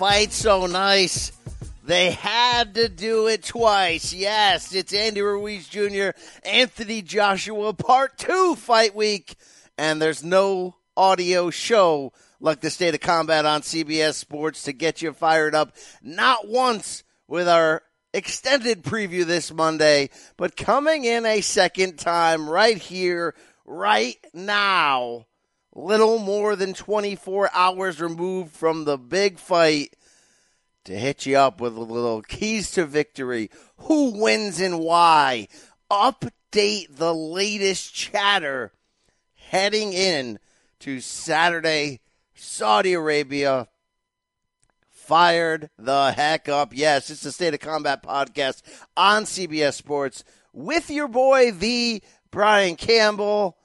fight so nice. They had to do it twice. Yes, it's Andy Ruiz Jr., Anthony Joshua, part two fight week. And there's no audio show like the State of Combat on CBS Sports to get you fired up. Not once with our extended preview this Monday, but coming in a second time right here, right now, little more than 24 hours removed from the big fight to hit you up with a little keys to victory. Who wins and why? Update the latest chatter heading in to Saturday, Saudi Arabia. Fired the heck up. Yes, it's the State of Combat podcast on CBS Sports with your boy, the Brian Campbell,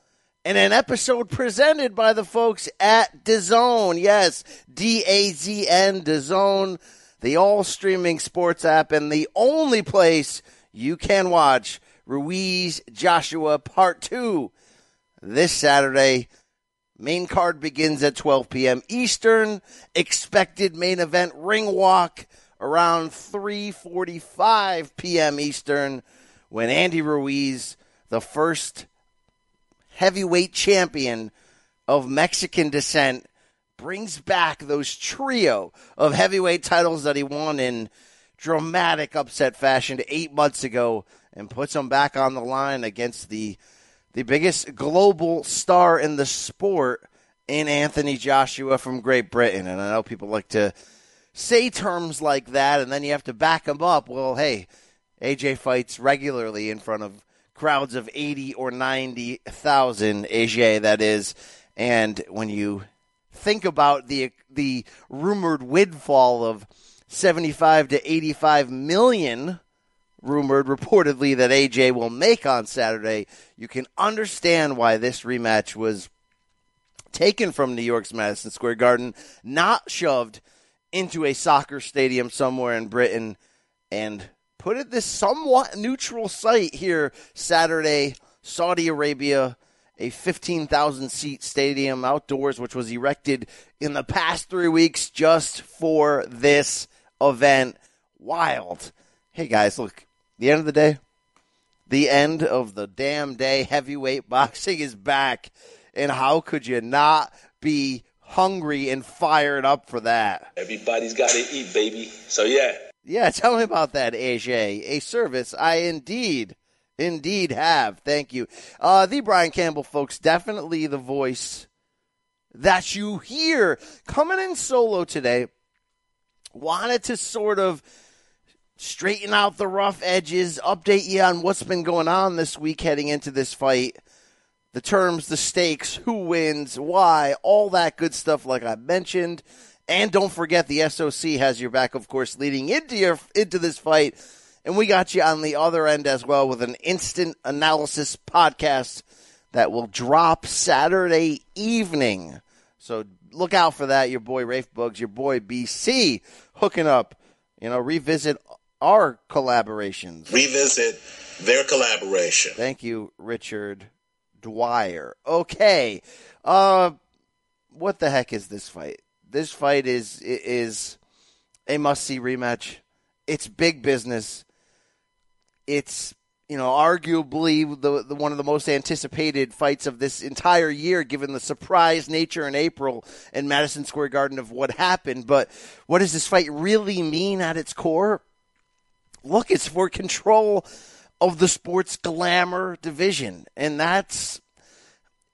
and an episode presented by the folks at DAZN. Yes, D A Z N, DAZN, the all streaming sports app, and the only place you can watch Ruiz Joshua Part 2 this Saturday. Main card begins at 12 p.m. Eastern. Expected main event ring walk around 3:45 p.m. Eastern when Andy Ruiz, the first heavyweight champion of Mexican descent, brings back those trio of heavyweight titles that he won in dramatic upset fashion 8 months ago and puts them back on the line against the the biggest global star in the sport in Anthony Joshua from Great Britain. And I know people like to say terms like that, and then you have to back them up. Well, hey, AJ fights regularly in front of crowds of 80 or 90,000, AJ, that is. And when you think about the the rumored windfall of 75 to 85 million rumored reportedly that AJ will make on Saturday, you can understand why this rematch was taken from New York's Madison Square Garden, not shoved into a soccer stadium somewhere in Britain, and put at this somewhat neutral site here Saturday, Saudi Arabia, a 15,000 seat stadium outdoors, which was erected in the past three weeks just for this event. Wild. Hey guys, look, the end of the day, the end of the damn day, heavyweight boxing is back. And how could you not be hungry and fired up for that? Everybody's got to eat, baby. So, yeah. Yeah, tell me about that, AJ. A service I indeed, indeed have. Thank you. Uh, the Brian Campbell folks, definitely the voice that you hear coming in solo today. Wanted to sort of straighten out the rough edges, update you on what's been going on this week heading into this fight. The terms, the stakes, who wins, why, all that good stuff, like I mentioned. And don't forget, the SOC has your back, of course, leading into your into this fight. And we got you on the other end as well with an instant analysis podcast that will drop Saturday evening. So look out for that. Your boy Rafe Bugs, your boy BC, hooking up. You know, revisit our collaborations. Revisit their collaboration. Thank you, Richard Dwyer. Okay, uh, what the heck is this fight? This fight is is a must see rematch. It's big business. It's you know arguably the, the one of the most anticipated fights of this entire year, given the surprise nature in April in Madison Square Garden of what happened. But what does this fight really mean at its core? look, it's for control of the sports glamour division, and that's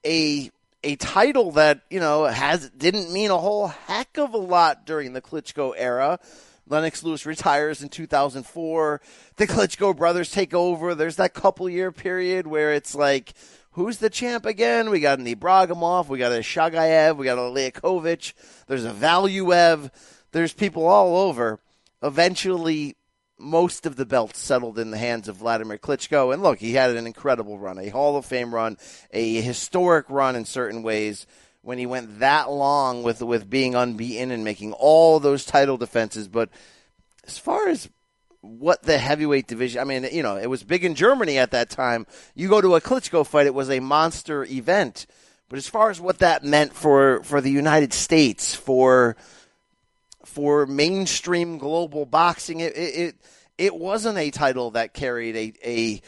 a a title that you know has didn't mean a whole heck of a lot during the Klitschko era. Lennox Lewis retires in 2004. The Klitschko brothers take over. There's that couple year period where it's like, who's the champ again? We got an Ibragimov, we got a Chagaev, we got a Liakhovich. There's a Valuev. There's people all over. Eventually, most of the belts settled in the hands of Vladimir Klitschko. And look, he had an incredible run, a Hall of Fame run, a historic run in certain ways when he went that long with with being unbeaten and making all those title defenses. But as far as what the heavyweight division, I mean, you know, it was big in Germany at that time. You go to a Klitschko fight, it was a monster event. But as far as what that meant for, for the United States, for for mainstream global boxing. It, it, it, wasn't a title that carried a, a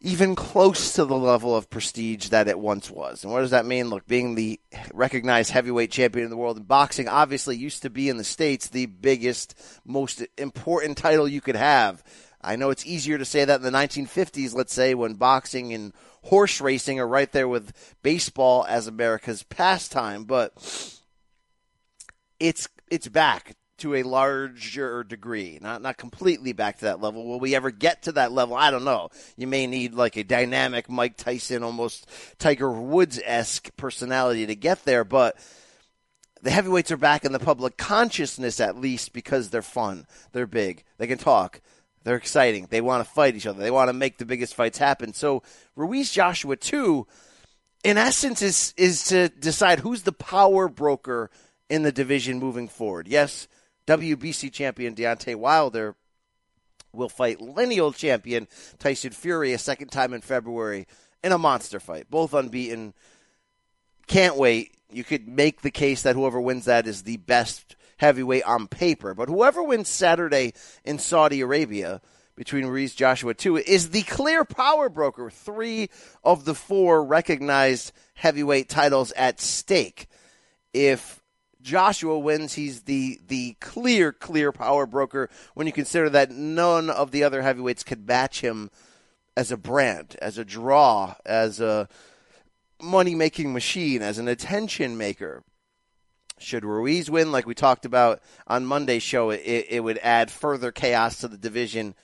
even close to the level of prestige that it once was. And what does that mean? Look, being the recognized heavyweight champion in the world in boxing obviously used to be in the States the biggest, most important title you could have. I know it's easier to say that in the 1950s, let's say, when boxing and horse racing are right there with baseball as America's pastime, but it's it's back to a larger degree, not not completely back to that level. Will we ever get to that level? I don't know. You may need like a dynamic Mike Tyson, almost Tiger Woods esque personality to get there, but the heavyweights are back in the public consciousness at least because they're fun, they're big, they can talk, they're exciting, they want to fight each other, they want to make the biggest fights happen. So Ruiz Joshua two, in essence, is is to decide who's the power broker in the division moving forward. Yes, WBC champion Deontay Wilder will fight lineal champion Tyson Fury a second time in February in a monster fight. Both unbeaten. Can't wait. You could make the case that whoever wins that is the best heavyweight on paper. But whoever wins Saturday in Saudi Arabia between Ruiz Joshua 2 is the clear power broker. Three of the four recognized heavyweight titles at stake. If Joshua wins, he's the the clear clear power broker when you consider that none of the other heavyweights could match him as a brand, as a draw, as a money making machine, as an attention maker. Should Ruiz win, like we talked about on Monday's show, it, it would add further chaos to the division.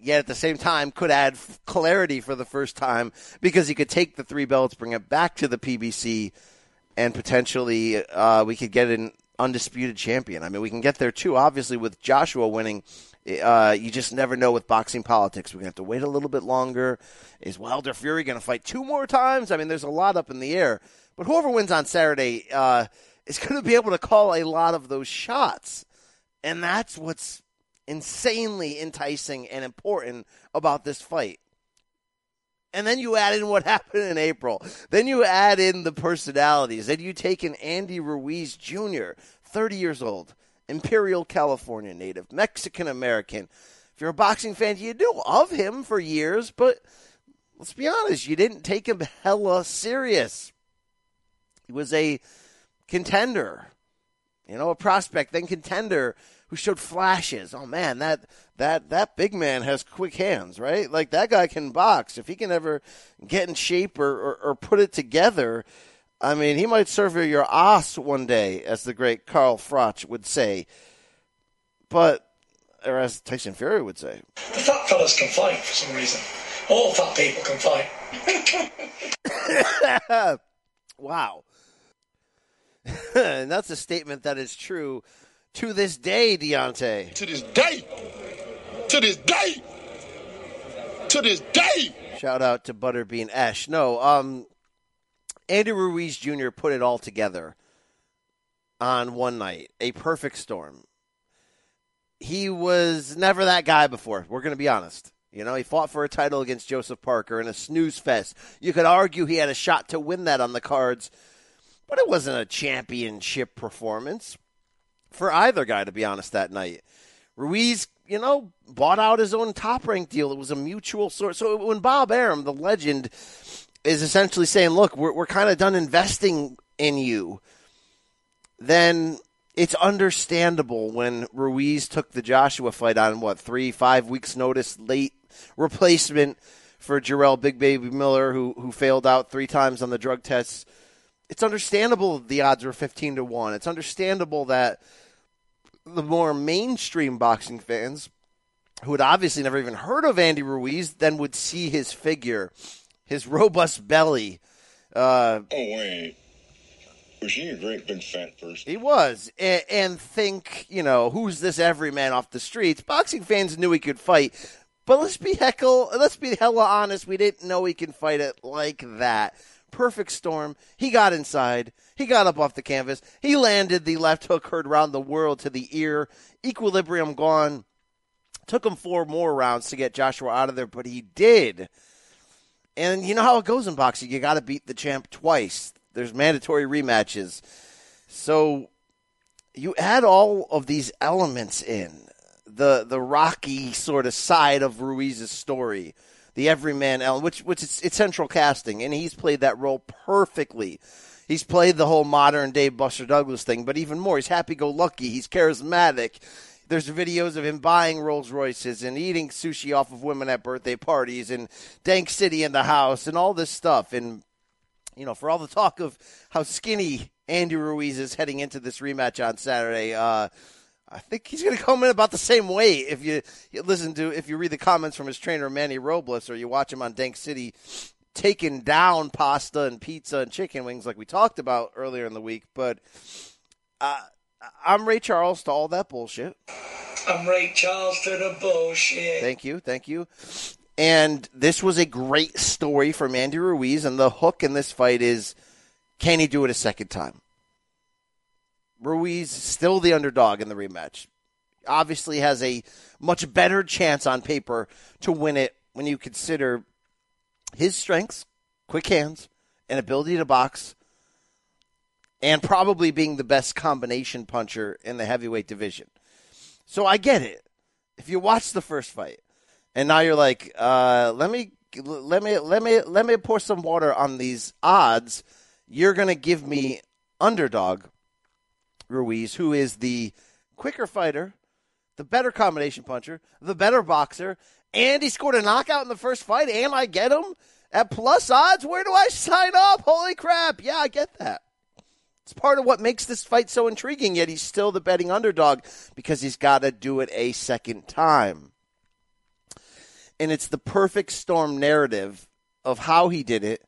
Yet at the same time, could add clarity for the first time because he could take the three belts, bring it back to the PBC, and potentially uh, we could get an undisputed champion. I mean, we can get there too. Obviously, with Joshua winning, uh, you just never know with boxing politics. We're gonna have to wait a little bit longer. Is Wilder Fury gonna fight two more times? I mean, there's a lot up in the air. But whoever wins on Saturday uh, is going to be able to call a lot of those shots, and that's what's insanely enticing and important about this fight. And then you add in what happened in April. Then you add in the personalities. Then you take in Andy Ruiz Jr., 30 years old, Imperial California native, Mexican American. If you're a boxing fan, you knew of him for years, but let's be honest, you didn't take him hella serious. He was a contender, you know, a prospect, then contender who showed flashes. Oh man, that that that big man has quick hands, right? Like that guy can box. If he can ever get in shape or, or, or put it together, I mean, he might serve your ass one day, as the great Carl Froch would say. But, or as Tyson Fury would say, the fat fellas can fight for some reason. All fat people can fight. wow. and that's a statement that is true to this day, Deontay. To this day. To this day. To this day. Shout out to Butterbean Ash. No, um, Andy Ruiz Jr. put it all together on one night. A perfect storm. He was never that guy before. We're going to be honest. You know, he fought for a title against Joseph Parker in a snooze fest. You could argue he had a shot to win that on the cards, but it wasn't a championship performance for either guy, to be honest, that night. Ruiz, you know, bought out his own top rank deal. It was a mutual sort. So when Bob Arum, the legend, is essentially saying, look, we're, we're kind of done investing in you, then it's understandable when Ruiz took the Joshua fight on, what, three, five weeks' notice, late replacement for Jarrell Big Baby Miller, who, who failed out three times on the drug tests. It's understandable the odds were 15 to 1. It's understandable that the more mainstream boxing fans who had obviously never even heard of Andy Ruiz then would see his figure, his robust belly. Uh, oh, wait. Was he a great big fat person? He was. And, and think, you know, who's this everyman off the streets? Boxing fans knew he could fight. But let's be heckle, let's be hella honest. We didn't know he can fight it like that. Perfect storm. He got inside. He got up off the canvas. He landed the left hook heard around the world to the ear. Equilibrium gone. Took him four more rounds to get Joshua out of there, but he did. And you know how it goes in boxing. You got to beat the champ twice. There's mandatory rematches. So you add all of these elements in the the rocky sort of side of Ruiz's story, the everyman element, which which is it's central casting, and he's played that role perfectly. He's played the whole modern day Buster Douglas thing, but even more, he's happy go lucky. He's charismatic. There's videos of him buying Rolls Royces and eating sushi off of women at birthday parties and Dank City in the house and all this stuff. And, you know, for all the talk of how skinny Andy Ruiz is heading into this rematch on Saturday, uh, I think he's going to come in about the same weight if you, you, listen to if you read the comments from his trainer Manny Robles or you watch him on Dank City taking down pasta and pizza and chicken wings like we talked about earlier in the week. But uh, I'm Ray Charles to all that bullshit. I'm Ray Charles to the bullshit. Thank you, thank you. And this was a great story from Andy Ruiz, and the hook in this fight is can he do it a second time? Ruiz still the underdog in the rematch. Obviously has a much better chance on paper to win it when you consider his strengths, quick hands, and ability to box, and probably being the best combination puncher in the heavyweight division. So I get it. If you watch the first fight, and now you're like, uh, let me let me let me let me pour some water on these odds. You're gonna give me underdog Ruiz, who is the quicker fighter, the better combination puncher, the better boxer, and he scored a knockout in the first fight, and I get him at plus odds. Where do I sign up? Holy crap. Yeah, I get that. It's part of what makes this fight so intriguing, yet he's still the betting underdog because he's got to do it a second time. And it's the perfect storm narrative of how he did it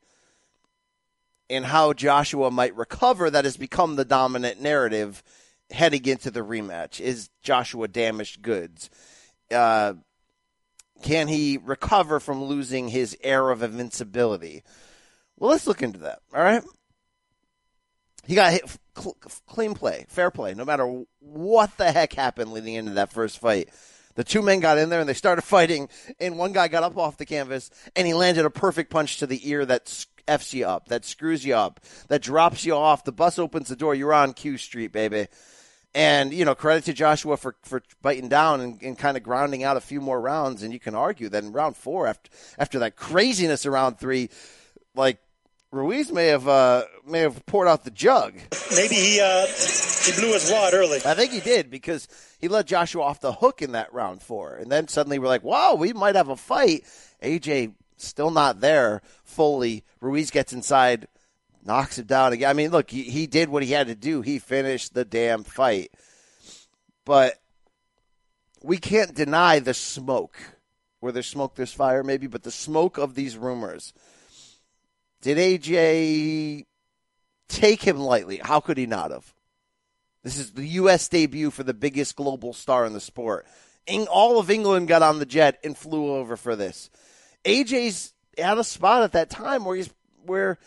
and how Joshua might recover that has become the dominant narrative heading into the rematch. Is Joshua damaged goods? Uh, can he recover from losing his air of invincibility? Well, let's look into that. All right. He got hit clean play, fair play, no matter what the heck happened leading into that first fight. The two men got in there and they started fighting, and one guy got up off the canvas and he landed a perfect punch to the ear that f's you up, that screws you up, that drops you off. The bus opens the door. You're on Q Street, baby. And, you know, credit to Joshua for, for biting down and, and kind of grounding out a few more rounds. And you can argue that in round four, after, after that craziness around three, like, Ruiz may have uh, may have poured out the jug. Maybe he uh, he blew his wad early. I think he did because he let Joshua off the hook in that round four, and then suddenly we're like, "Wow, we might have a fight." AJ still not there fully. Ruiz gets inside, knocks him down again. I mean, look, he, he did what he had to do. He finished the damn fight. But we can't deny the smoke. Where there's smoke, there's fire, maybe, but the smoke of these rumors. Did AJ take him lightly? How could he not have? This is the U.S. debut for the biggest global star in the sport. All of England got on the jet and flew over for this. AJ's at a spot at that time where he's where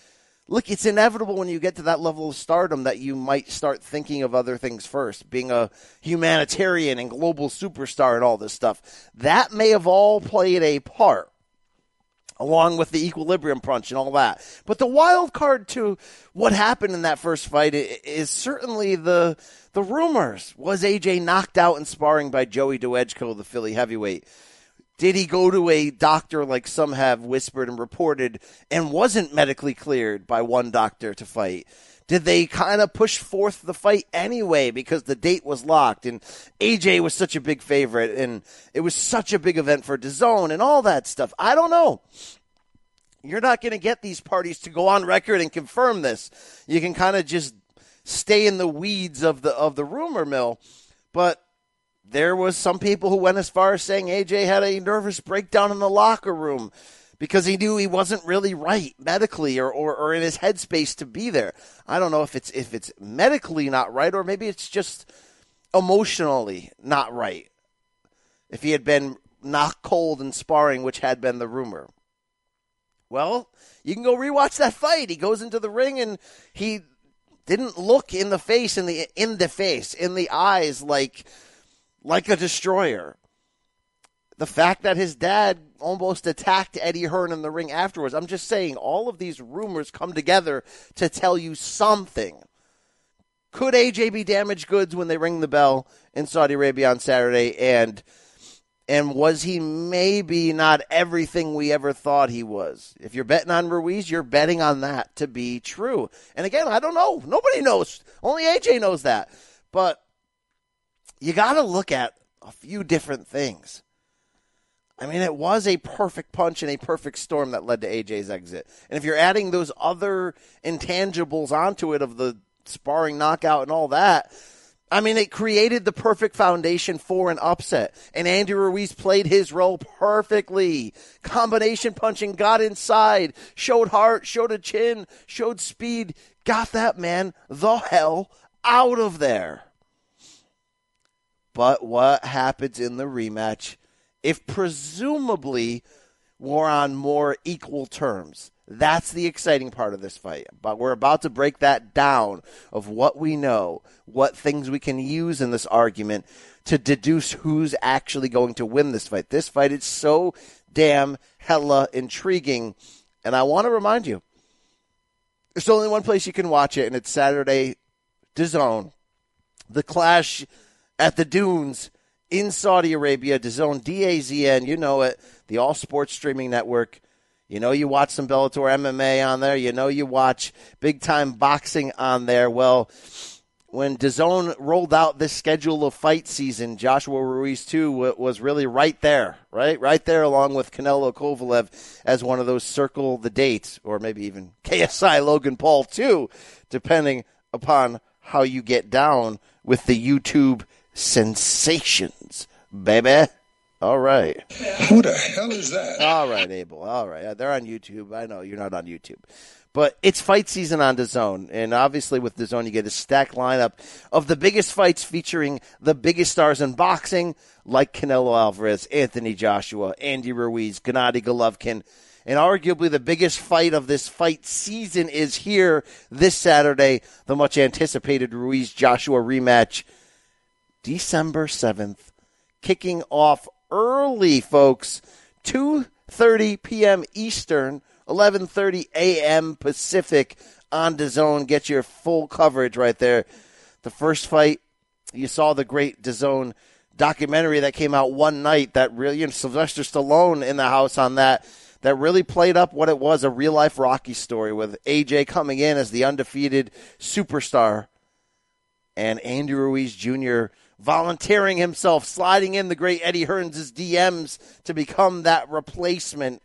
look, it's inevitable when you get to that level of stardom that you might start thinking of other things first, being a humanitarian and global superstar and all this stuff. That may have all played a part. Along with the equilibrium punch and all that. But the wild card to what happened in that first fight is certainly the the rumors. Was AJ knocked out in sparring by Joey Dawejko, the Philly heavyweight? Did he go to a doctor like some have whispered and reported and wasn't medically cleared by one doctor to fight? Did they kind of push forth the fight anyway because the date was locked and AJ was such a big favorite and it was such a big event for DAZN and all that stuff? I don't know. You're not going to get these parties to go on record and confirm this. You can kind of just stay in the weeds of the of the rumor mill, but there was some people who went as far as saying AJ had a nervous breakdown in the locker room because he knew he wasn't really right medically or, or, or in his headspace to be there. I don't know if it's if it's medically not right or maybe it's just emotionally not right. If he had been knocked cold in sparring, which had been the rumor. Well, you can go rewatch that fight. He goes into the ring and he didn't look in the face in the in the face in the eyes like like a destroyer. The fact that his dad almost attacked Eddie Hearn in the ring afterwards. I'm just saying, all of these rumors come together to tell you something. Could AJ be damaged goods when they ring the bell in Saudi Arabia on Saturday? And and was he maybe not everything we ever thought he was? If you're betting on Ruiz, you're betting on that to be true. And again, I don't know. Nobody knows. Only AJ knows that. But you got to look at a few different things. I mean, it was a perfect punch and a perfect storm that led to AJ's exit. And if you're adding those other intangibles onto it of the sparring knockout and all that, I mean, it created the perfect foundation for an upset. And Andy Ruiz played his role perfectly. Combination punching, got inside, showed heart, showed a chin, showed speed, got that man the hell out of there. But what happens in the rematch if presumably we're on more equal terms? That's the exciting part of this fight. But we're about to break that down of what we know, what things we can use in this argument to deduce who's actually going to win this fight. This fight is so damn hella intriguing. And I want to remind you there's only one place you can watch it, and it's Saturday, DAZN. The clash at the dunes in Saudi Arabia, DAZN, D-A-Z-N, you know it, the all sports streaming network. You know you watch some Bellator MMA on there. You know you watch big time boxing on there. Well, when DAZN rolled out this schedule of fight season, Joshua Ruiz too was really right there, right, right there along with Canelo Kovalev as one of those circle the dates, or maybe even KSI Logan Paul too, depending upon how you get down with the YouTube sensations, baby. All right. Who the hell is that? All right, Abel. All right. Uh, they're on YouTube. I know you're not on YouTube. But it's fight season on DAZN. and obviously with DAZN, you get a stacked lineup of the biggest fights featuring the biggest stars in boxing, like Canelo Alvarez, Anthony Joshua, Andy Ruiz, Gennady Golovkin, and arguably the biggest fight of this fight season is here this Saturday, the much anticipated Ruiz Joshua rematch, December seventh, kicking off early, folks. 2:30 p.m. Eastern, 11:30 a.m. Pacific on DAZN. Get your full coverage right there. The first fight, you saw the great DAZN documentary that came out one night. That really, Sylvester Stallone in the house on that. That really played up what it was a real life Rocky story with AJ coming in as the undefeated superstar and Andy Ruiz Jr volunteering himself, sliding in the great Eddie Hearns' DMs to become that replacement.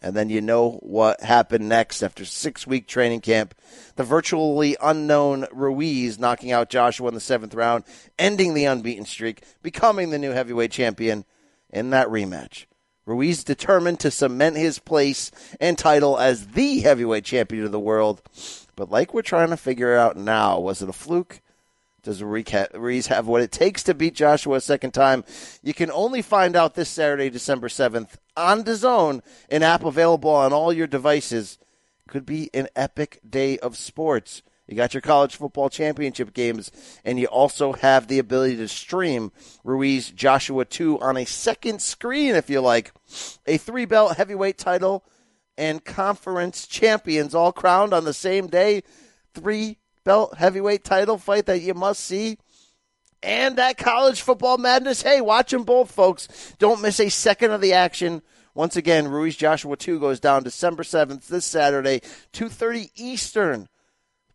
And then you know what happened next after six week training camp. The virtually unknown Ruiz knocking out Joshua in the seventh round, ending the unbeaten streak, becoming the new heavyweight champion in that rematch. Ruiz determined to cement his place and title as the heavyweight champion of the world. But like we're trying to figure out now, was it a fluke? Does Ruiz have what it takes to beat Joshua a second time? You can only find out this Saturday, December 7th on DAZN, an app available on all your devices. Could be an epic day of sports. You got your college football championship games, and you also have the ability to stream Ruiz Joshua 2 on a second screen if you like. A three belt heavyweight title and conference champions all crowned on the same day. Three belt heavyweight title fight that you must see. And that college football madness. Hey, watch them both, folks. Don't miss a second of the action. Once again, Ruiz Joshua 2 goes down December 7th, this Saturday, 2.30 Eastern.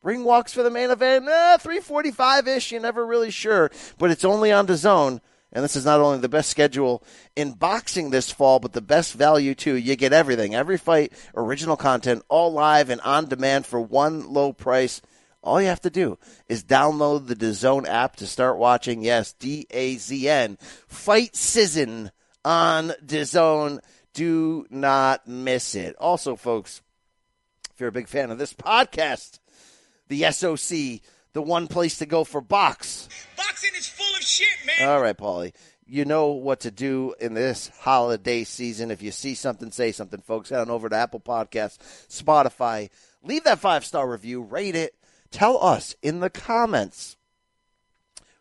Ring walks for the main event, eh, 345-ish, you're never really sure. But it's only on DAZN. And this is not only the best schedule in boxing this fall, but the best value too. You get everything, every fight, original content, all live and on demand for one low price. All you have to do is download the DAZN app to start watching. Yes, D A Z N. Fight Season on DAZN. Do not miss it. Also, folks, if you're a big fan of this podcast, the SOC, the one place to go for box. Boxing is full of shit, man. All right, Paulie. You know what to do in this holiday season. If you see something, say something, folks. Head on over to Apple Podcasts, Spotify. Leave that five star review, rate it, Tell us in the comments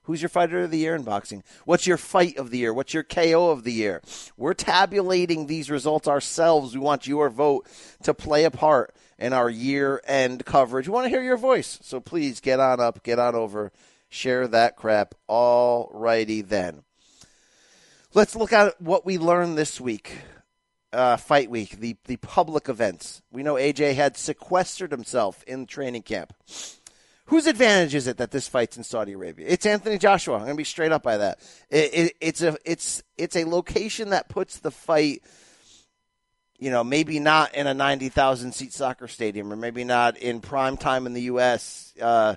who's your fighter of the year in boxing? What's your fight of the year? What's your KO of the year? We're tabulating these results ourselves. We want your vote to play a part in our year end coverage. We want to hear your voice. So please get on up, get on over, share that crap. All righty then. Let's look at what we learned this week. Uh, fight week, the, the public events. We know AJ had sequestered himself in training camp. Whose advantage is it that this fight's in Saudi Arabia? It's Anthony Joshua. I'm going to be straight up by that. It, it, it's a it's it's a location that puts the fight, you know, maybe not in a ninety thousand seat soccer stadium, or maybe not in prime time in the U.S. Uh,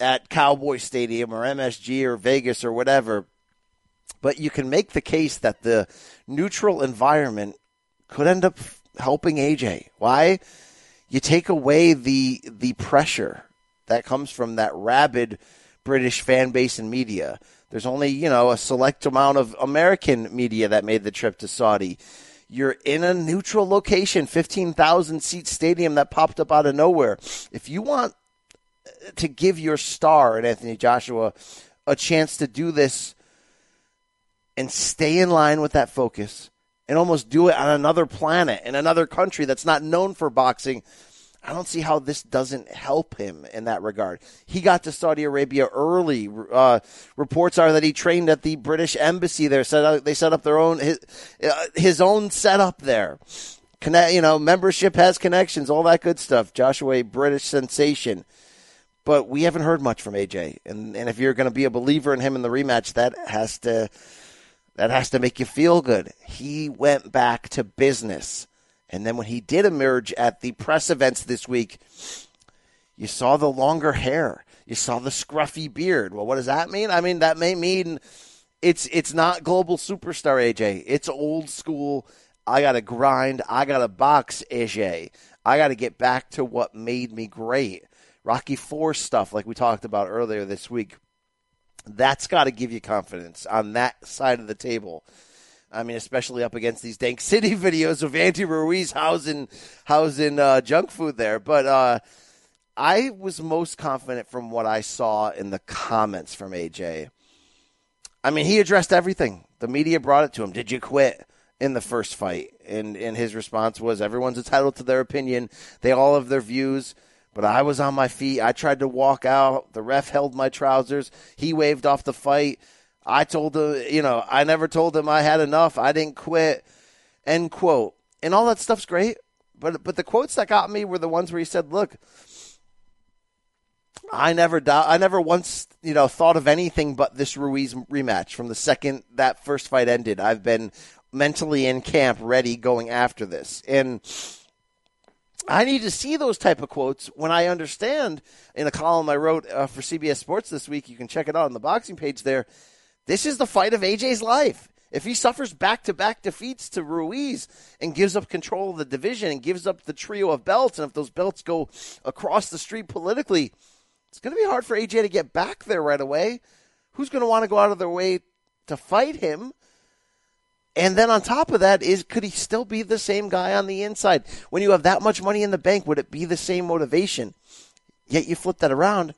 at Cowboy Stadium or MSG or Vegas or whatever. But you can make the case that the neutral environment could end up helping AJ. Why? You take away the the pressure that comes from that rabid British fan base and media. There's only, you know, a select amount of American media that made the trip to Saudi. You're in a neutral location, 15,000 seat stadium that popped up out of nowhere. If you want to give your star and Anthony Joshua a chance to do this and stay in line with that focus and almost do it on another planet in another country that's not known for boxing, I don't see how this doesn't help him in that regard. He got to Saudi Arabia early. Uh, reports are that he trained at the British embassy there. Set up, they set up their own his, uh, his own setup there. Connect, you know, membership has connections, all that good stuff. Joshua, British sensation, but we haven't heard much from AJ. And and if you're going to be a believer in him in the rematch, that has to that has to make you feel good. He went back to business. And then when he did emerge at the press events this week, you saw the longer hair. You saw the scruffy beard. Well, what does that mean? I mean, that may mean it's it's not global superstar AJ. It's old school. I got to grind. I got to box AJ. I got to get back to what made me great. Rocky 4 stuff like we talked about earlier this week. That's got to give you confidence on that side of the table. I mean, especially up against these Dank City videos of Andy Ruiz housing housing uh, junk food there. But uh, I was most confident from what I saw in the comments from AJ. I mean, he addressed everything. The media brought it to him. Did you quit in the first fight? And and his response was, everyone's entitled to their opinion. They all have their views. But I was on my feet. I tried to walk out. The ref held my trousers. He waved off the fight. I told him, you know, I never told him I had enough. I didn't quit. End quote. And all that stuff's great. But but the quotes that got me were the ones where he said, "Look, I never doubt, I never once, you know, thought of anything but this Ruiz rematch from the second that first fight ended. I've been mentally in camp, ready, going after this." And I need to see those type of quotes when I understand in a column I wrote uh, for CBS Sports this week. You can check it out on the boxing page there this is the fight of AJ's life. If he suffers back to back defeats to Ruiz and gives up control of the division and gives up the trio of belts, and if those belts go across the street politically, it's going to be hard for AJ to get back there right away. Who's going to want to go out of their way to fight him? And then on top of that, is could he still be the same guy on the inside? When you have that much money in the bank, would it be the same motivation? Yet you flip that around.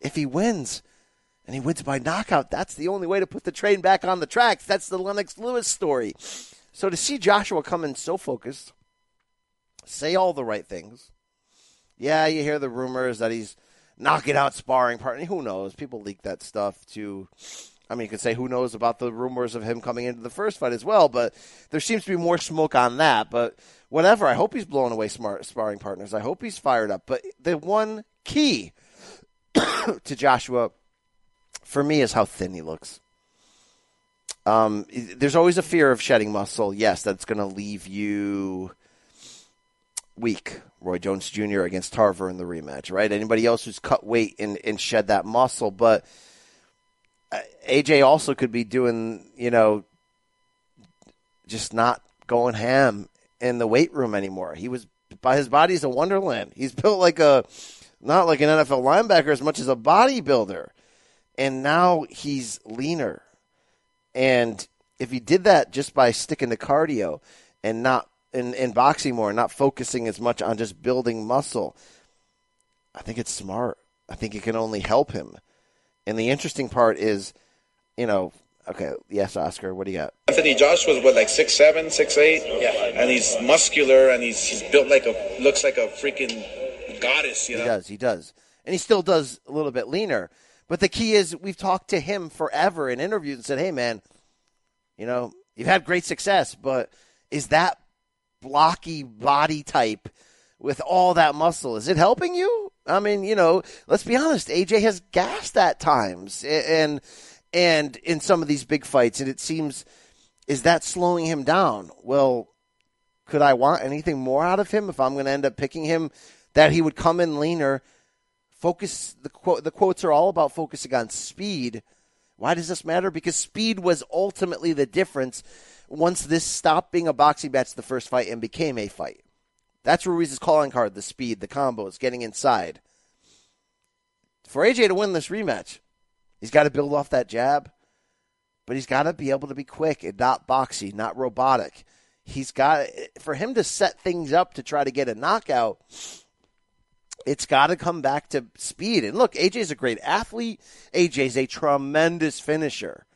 If he wins, and he wins by knockout. That's the only way to put the train back on the tracks. That's the Lennox Lewis story. So to see Joshua come in so focused, say all the right things. Yeah, you hear the rumors that he's knocking out sparring partner. Who knows? People leak that stuff to. I mean, you could say who knows about the rumors of him coming into the first fight as well, but there seems to be more smoke on that. But whatever, I hope he's blowing away smart sparring partners. I hope he's fired up. But the one key to Joshua for me is how thin he looks. Um, there's always a fear of shedding muscle. Yes, that's going to leave you weak. Roy Jones Jr. against Tarver in the rematch, right? Anybody else who's cut weight and, and shed that muscle, but uh, AJ also could be doing, you know, just not going ham in the weight room anymore. He was by his body's a wonderland. He's built like a not like an NFL linebacker as much as a bodybuilder and now he's leaner. And if he did that just by sticking to cardio and not in, in boxing more, and not focusing as much on just building muscle, I think it's smart. I think it can only help him. And the interesting part is, you know, Okay, yes, Oscar. What do you got? Anthony Joshua's what, like six seven, six eight? Yeah. And he's muscular and he's he's built like a looks like a freaking goddess, you He does. He does. And he still does a little bit leaner. But the key is we've talked to him forever in interviews and said, hey, man, you know, you've had great success, but is that blocky body type with all that muscle, is it helping you? I mean, you know, let's be honest. AJ has gassed at times and, and in some of these big fights. And it seems, is that slowing him down? Well, could I want anything more out of him if I'm going to end up picking him that he would come in leaner? Focus the quote the quotes are all about focusing on speed. Why does this matter? Because speed was ultimately the difference once this stopped being a boxing match the first fight and became a fight. That's Ruiz's calling card, the speed, the combos, getting inside. For AJ to win this rematch, he's got to build off that jab, but he's got to be able to be quick and not boxy, not robotic. He's got for him to set things up to try to get a knockout. It's got to come back to speed. And look, AJ's a great athlete. AJ's a tremendous finisher.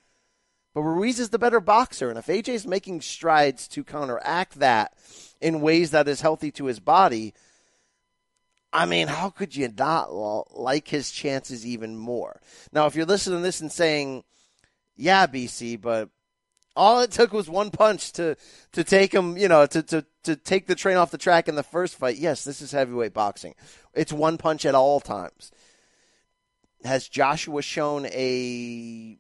But Ruiz is the better boxer. And if AJ's making strides to counteract that in ways that is healthy to his body, I mean, how could you not like his chances even more? Now, if you're listening to this and saying, yeah, BC, but all it took was one punch to, to take him, you know, to, to, to take the train off the track in the first fight. Yes, this is heavyweight boxing. It's one punch at all times. Has Joshua shown a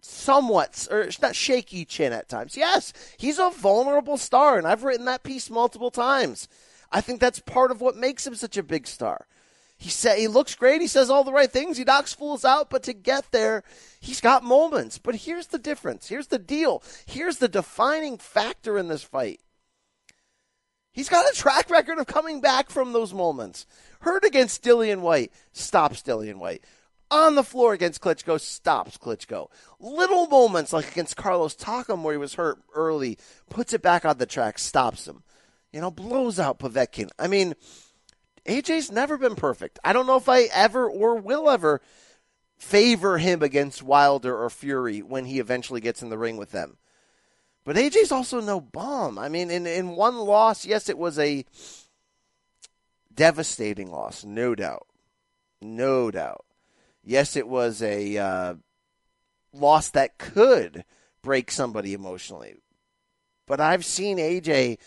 somewhat, or it's not shaky chin at times? Yes, he's a vulnerable star, and I've written that piece multiple times. I think that's part of what makes him such a big star. He say he looks great. He says all the right things. He knocks fools out, but to get there, he's got moments. But here's the difference. Here's the deal. Here's the defining factor in this fight. He's got a track record of coming back from those moments. Hurt against Dillian Whyte, stops Dillian Whyte. On the floor against Klitschko, stops Klitschko. Little moments like against Carlos Takam where he was hurt early, puts it back on the track, stops him. You know, blows out Povetkin. I mean, AJ's never been perfect. I don't know if I ever or will ever favor him against Wilder or Fury when he eventually gets in the ring with them. But AJ's also no bum. I mean, in, in one loss, yes, it was a devastating loss, no doubt. No doubt. Yes, it was a uh, loss that could break somebody emotionally. But I've seen AJ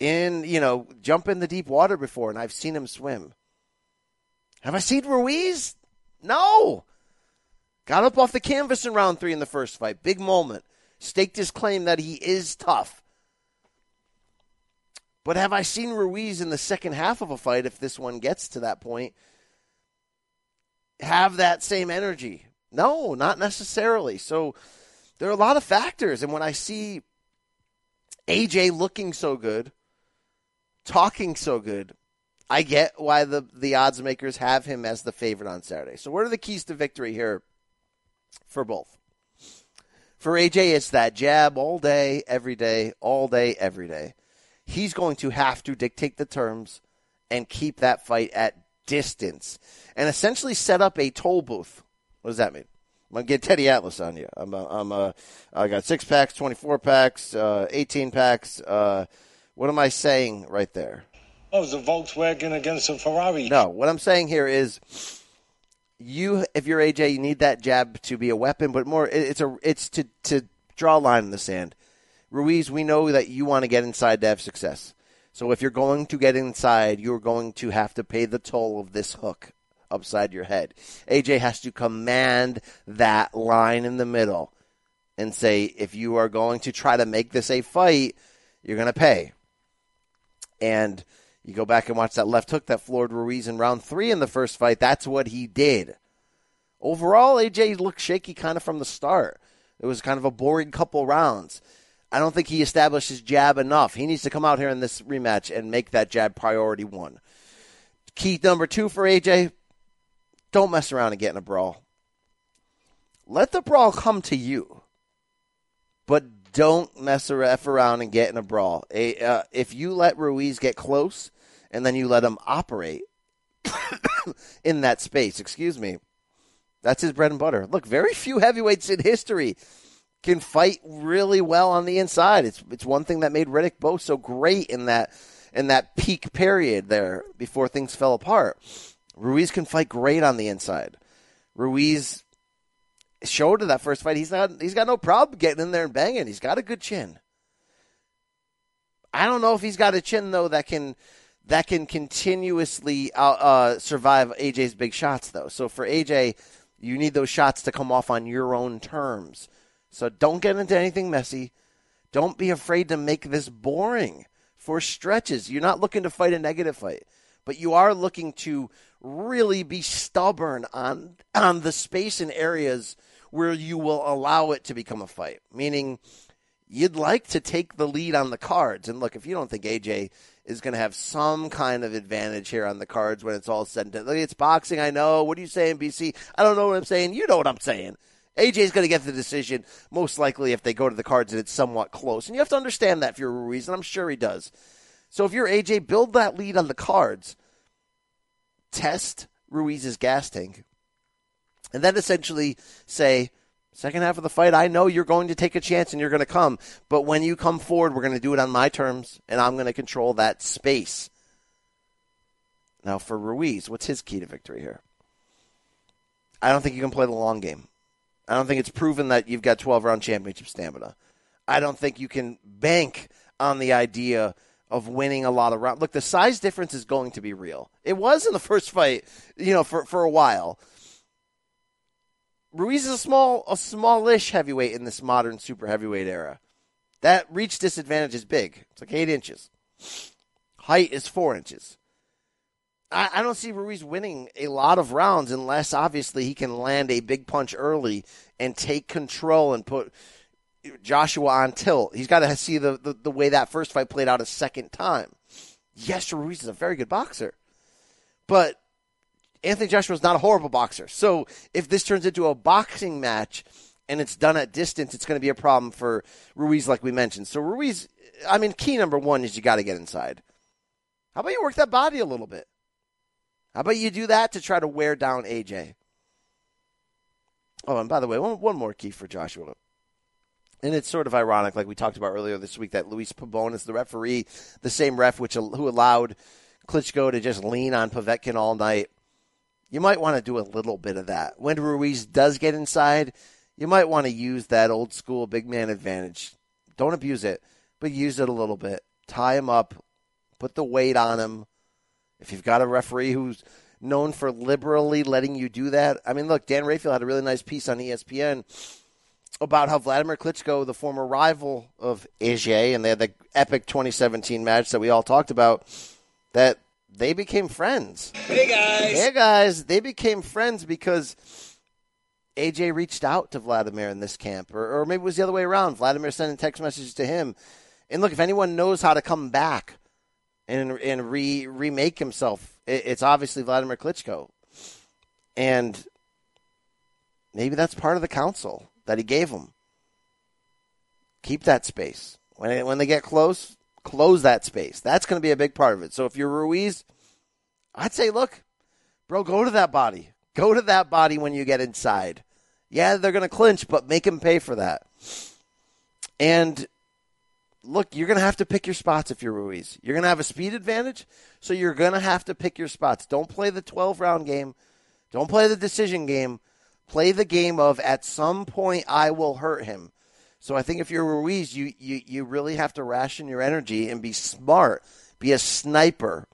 in, you know, jump in the deep water before, and I've seen him swim. Have I seen Ruiz? No. Got up off the canvas in round three in the first fight. Big moment. Staked his claim that he is tough. But have I seen Ruiz in the second half of a fight, if this one gets to that point, have that same energy? No, not necessarily. So there are a lot of factors. And when I see AJ looking so good, talking so good, I get why the, the odds makers have him as the favorite on Saturday. So, what are the keys to victory here for both? For AJ, it's that jab all day, every day, all day, every day. He's going to have to dictate the terms and keep that fight at distance and essentially set up a toll booth. What does that mean? I'm gonna get Teddy Atlas on you. I'm a, I'm a, I got six packs, 24 packs, uh, 18 packs. Uh, what am I saying right there? Oh, it's a Volkswagen against a Ferrari. No, what I'm saying here is you if you're AJ, you need that jab to be a weapon, but more it's a it's to to draw a line in the sand. Ruiz, we know that you want to get inside to have success. So if you're going to get inside, you're going to have to pay the toll of this hook upside your head. AJ has to command that line in the middle and say if you are going to try to make this a fight, you're going to pay. And you go back and watch that left hook that floored Ruiz in round three in the first fight. That's what he did. Overall, AJ looked shaky kind of from the start. It was kind of a boring couple rounds. I don't think he established his jab enough. He needs to come out here in this rematch and make that jab priority one. Key number two for AJ don't mess around and get in a brawl. Let the brawl come to you, but don't mess around and get in a brawl. A, uh, if you let Ruiz get close and then you let him operate in that space, excuse me, That's his bread and butter. Look, very few heavyweights in history can fight really well on the inside. It's it's one thing that made Riddick Bowe so great in that in that peak period there before things fell apart. Ruiz can fight great on the inside. Ruiz showed in that first fight he's not he's got no problem getting in there and banging. He's got a good chin. I don't know if he's got a chin though that can that can continuously uh, uh, survive AJ's big shots though. So for AJ, you need those shots to come off on your own terms. So don't get into anything messy. Don't be afraid to make this boring for stretches. You're not looking to fight a negative fight, but you are looking to really be stubborn on on the space and areas where you will allow it to become a fight. Meaning you'd like to take the lead on the cards. And look, if you don't think AJ is going to have some kind of advantage here on the cards when it's all said and done, it's boxing. I know. What are you saying, BC? I don't know what I'm saying. You know what I'm saying. AJ's going to get the decision most likely if they go to the cards and it's somewhat close. And you have to understand that you're Ruiz, and I'm sure he does. So if you're AJ, build that lead on the cards. Test Ruiz's gas tank. And then essentially say, second half of the fight, I know you're going to take a chance and you're going to come. But when you come forward, we're going to do it on my terms, and I'm going to control that space. Now, for Ruiz, what's his key to victory here? I don't think you can play the long game. I don't think it's proven that you've got 12 round championship stamina. I don't think you can bank on the idea of winning a lot of rounds. Look, the size difference is going to be real. It was in the first fight, you know, for, for a while. Ruiz is a small, a smallish heavyweight in this modern super heavyweight era. That reach disadvantage is big. It's like eight inches. Height is four inches. I, I don't see Ruiz winning a lot of rounds unless obviously he can land a big punch early and take control and put Joshua on tilt. He's got to see the, the, the way that first fight played out a second time. Yes, Ruiz is a very good boxer, but Anthony Joshua is not a horrible boxer. So if this turns into a boxing match and it's done at distance, it's going to be a problem for Ruiz, like we mentioned. So Ruiz, I mean, key number one is you got to get inside. How about you work that body a little bit? How about you do that to try to wear down AJ? Oh, and by the way, one, one more key for Joshua. And it's sort of ironic, like we talked about earlier this week, that Luis Pabon is the referee, the same ref which who allowed Klitschko to just lean on Povetkin all night. You might want to do a little bit of that. When Ruiz does get inside, you might want to use that old school big man advantage. Don't abuse it, but use it a little bit. Tie him up, put the weight on him, if you've got a referee who's known for liberally letting you do that, I mean, look, Dan Rafael had a really nice piece on ESPN about how Vladimir Klitschko, the former rival of AJ, and they had the epic 2017 match that we all talked about, that they became friends. Hey guys. Hey guys, they became friends because AJ reached out to Vladimir in this camp, or, or maybe it was the other way around. Vladimir sending text messages to him. And look, if anyone knows how to come back and and re remake himself. It's obviously Vladimir Klitschko, and maybe that's part of the counsel that he gave him. Keep that space when when they get close. Close that space. That's going to be a big part of it. So if you're Ruiz, I'd say, look, bro, go to that body. Go to that body when you get inside. Yeah, they're going to clinch, but make him pay for that. And look, you're going to have to pick your spots if you're Ruiz. You're going to have a speed advantage, so you're going to have to pick your spots. Don't play the 12 round game. Don't play the decision game. Play the game of at some point I will hurt him. So I think if you're Ruiz, you, you, you really have to ration your energy and be smart, be a sniper,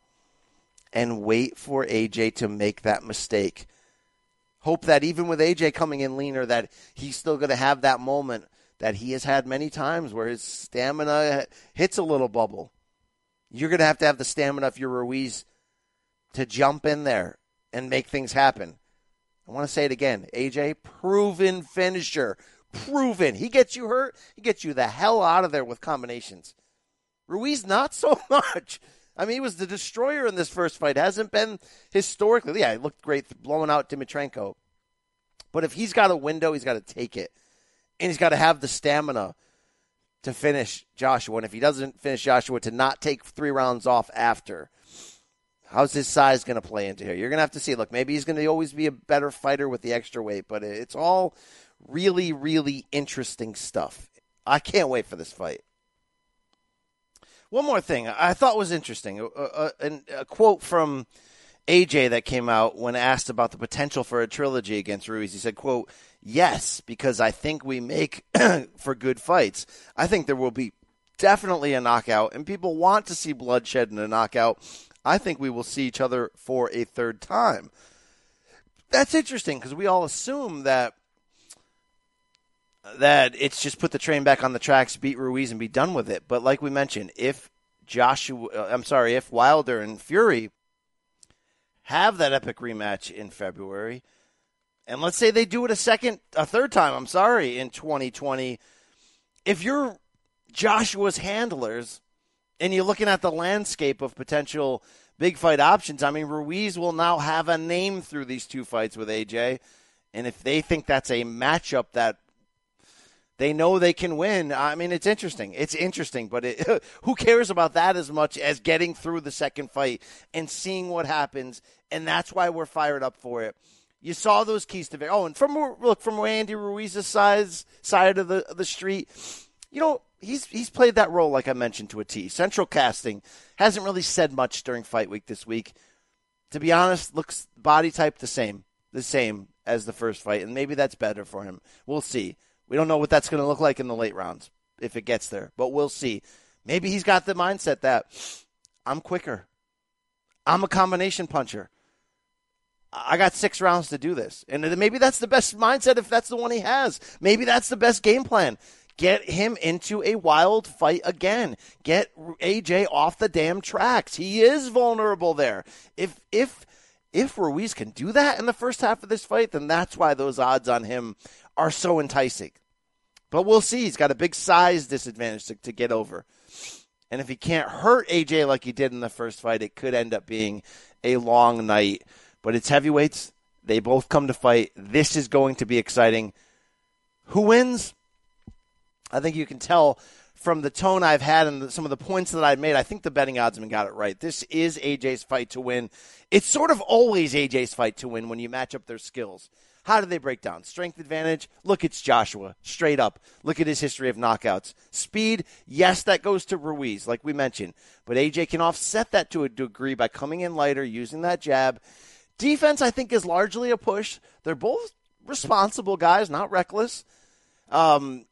and wait for AJ to make that mistake. Hope that even with AJ coming in leaner, that he's still going to have that moment that he has had many times where his stamina hits a little bubble. You're going to have to have the stamina if you're Ruiz to jump in there and make things happen. I want to say it again. AJ, proven finisher. Proven. He gets you hurt, he gets you the hell out of there with combinations. Ruiz, not so much. I mean, he was the destroyer in this first fight. Hasn't been historically. Yeah, he looked great blowing out Dimitrenko. But if he's got a window, he's got to take it and he's got to have the stamina to finish Joshua. And if he doesn't finish Joshua, to not take three rounds off after. How's his size going to play into here? You're going to have to see. Look, maybe he's going to always be a better fighter with the extra weight, but it's all really, really interesting stuff. I can't wait for this fight. One more thing I thought was interesting uh, uh, uh, a, a, a, quote from AJ that came out when asked about the potential for a trilogy against Ruiz. He said, quote, yes, because I think we make for good fights. I think there will be definitely a knockout, and people want to see bloodshed in a knockout. I think we will see each other for a third time. That's interesting because we all assume that that it's just put the train back on the tracks, beat Ruiz, and be done with it. But like we mentioned, if Joshua, I'm sorry, if Wilder and Fury have that epic rematch in February, and let's say they do it a second, a third time, I'm sorry, in 2020, if you're Joshua's handlers and you're looking at the landscape of potential big fight options, I mean, Ruiz will now have a name through these two fights with AJ. And if they think that's a matchup that they know they can win. I mean, it's interesting. It's interesting, but it, who cares about that as much as getting through the second fight and seeing what happens? And that's why we're fired up for it. You saw those keys to victory. Oh, and from look from Andy Ruiz's side side of the of the street, you know he's he's played that role like I mentioned to a T. Central casting hasn't really said much during fight week this week. To be honest, looks body type the same, the same as the first fight, and maybe that's better for him. We'll see. We don't know what that's going to look like in the late rounds if it gets there, but we'll see. Maybe he's got the mindset that I'm quicker. I'm a combination puncher. I got six rounds to do this. And maybe that's the best mindset if that's the one he has. Maybe that's the best game plan. Get him into a wild fight again. Get AJ off the damn tracks. He is vulnerable there. If if if Ruiz can do that in the first half of this fight, then that's why those odds on him are so enticing. But we'll see. He's got a big size disadvantage to, to get over. And if he can't hurt AJ like he did in the first fight, it could end up being a long night. But it's heavyweights. They both come to fight. This is going to be exciting. Who wins? I think you can tell from the tone I've had and the, some of the points that I made. I think the betting oddsman got it right. This is AJ's fight to win. It's sort of always AJ's fight to win when you match up their skills. How do they break down? Strength advantage? Look, it's Joshua. Straight up. Look at his history of knockouts. Speed? Yes, that goes to Ruiz, like we mentioned. But AJ can offset that to a degree by coming in lighter, using that jab. Defense, I think, is largely a push. They're both responsible guys, not reckless. Um,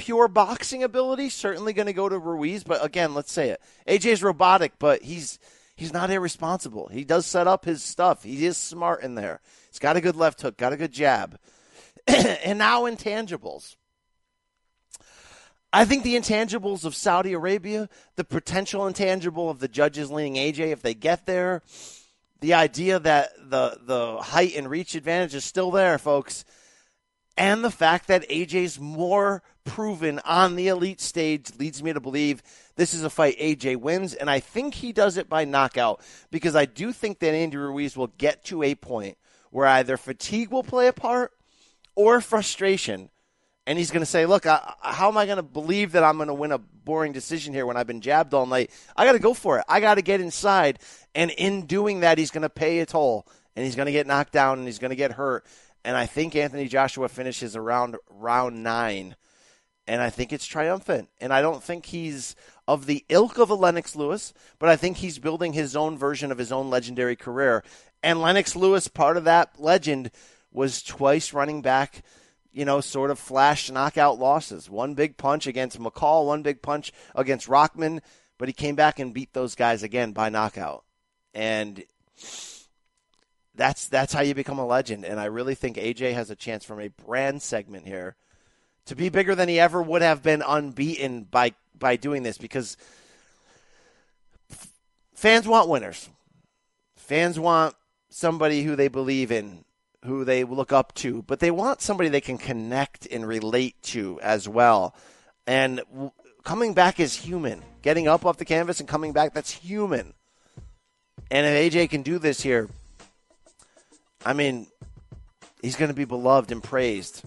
pure boxing ability certainly going to go to Ruiz, but again, let's say it. AJ's robotic, but he's he's not irresponsible. He does set up his stuff. He is smart in there. He's got a good left hook, got a good jab. and now intangibles. I think the intangibles of Saudi Arabia, the potential intangible of the judges leaning AJ if they get there, the idea that the the height and reach advantage is still there, folks, and the fact that AJ's more proven on the elite stage leads me to believe this is a fight AJ wins, and I think he does it by knockout because I do think that Andy Ruiz will get to a point where either fatigue will play a part or frustration. And he's going to say, Look, I, how am I going to believe that I'm going to win a boring decision here when I've been jabbed all night? I got to go for it. I got to get inside. And in doing that, he's going to pay a toll. And he's going to get knocked down and he's going to get hurt. And I think Anthony Joshua finishes around round nine. And I think it's triumphant. And I don't think he's of the ilk of a Lennox Lewis, but I think he's building his own version of his own legendary career. And Lennox Lewis, part of that legend, was twice running back, you know, sort of flash knockout losses. One big punch against McCall, one big punch against Rahman, but he came back and beat those guys again by knockout. And that's that's how you become a legend. And I really think AJ has a chance from a brand segment here to be bigger than he ever would have been unbeaten by by doing this because fans want winners. Fans want somebody who they believe in, who they look up to, but they want somebody they can connect and relate to as well. And coming back is human. Getting up off the canvas and coming back, that's human. And if AJ can do this here, I mean, he's going to be beloved and praised.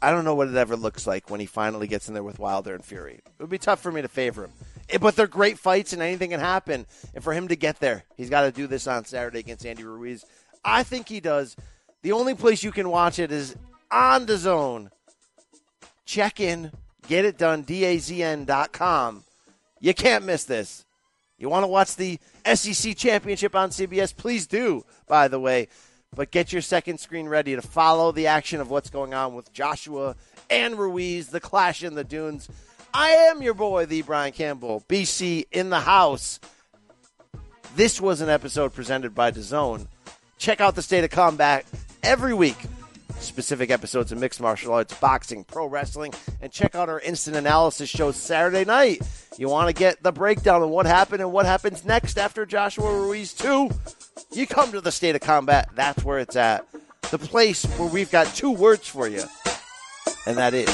I don't know what it ever looks like when he finally gets in there with Wilder and Fury. It would be tough for me to favor him. Eh, But they're great fights, and anything can happen. And for him to get there, he's got to do this on Saturday against Andy Ruiz. I think he does. The only place you can watch it is on DAZN. Check in, get it done, dazn.com. You can't miss this. You want to watch the SEC championship on CBS? Please do, by the way. But get your second screen ready to follow the action of what's going on with Joshua and Ruiz, the clash in the dunes. I am your boy, the Brian Campbell, BC in the house. This was an episode presented by DAZN. Check out the State of Combat every week. Specific episodes of mixed martial arts, boxing, pro wrestling, and check out our instant analysis show Saturday night. You want to get the breakdown of what happened and what happens next after Joshua Ruiz 2? You come to the State of Combat. That's where it's at. The place where we've got two words for you, and that is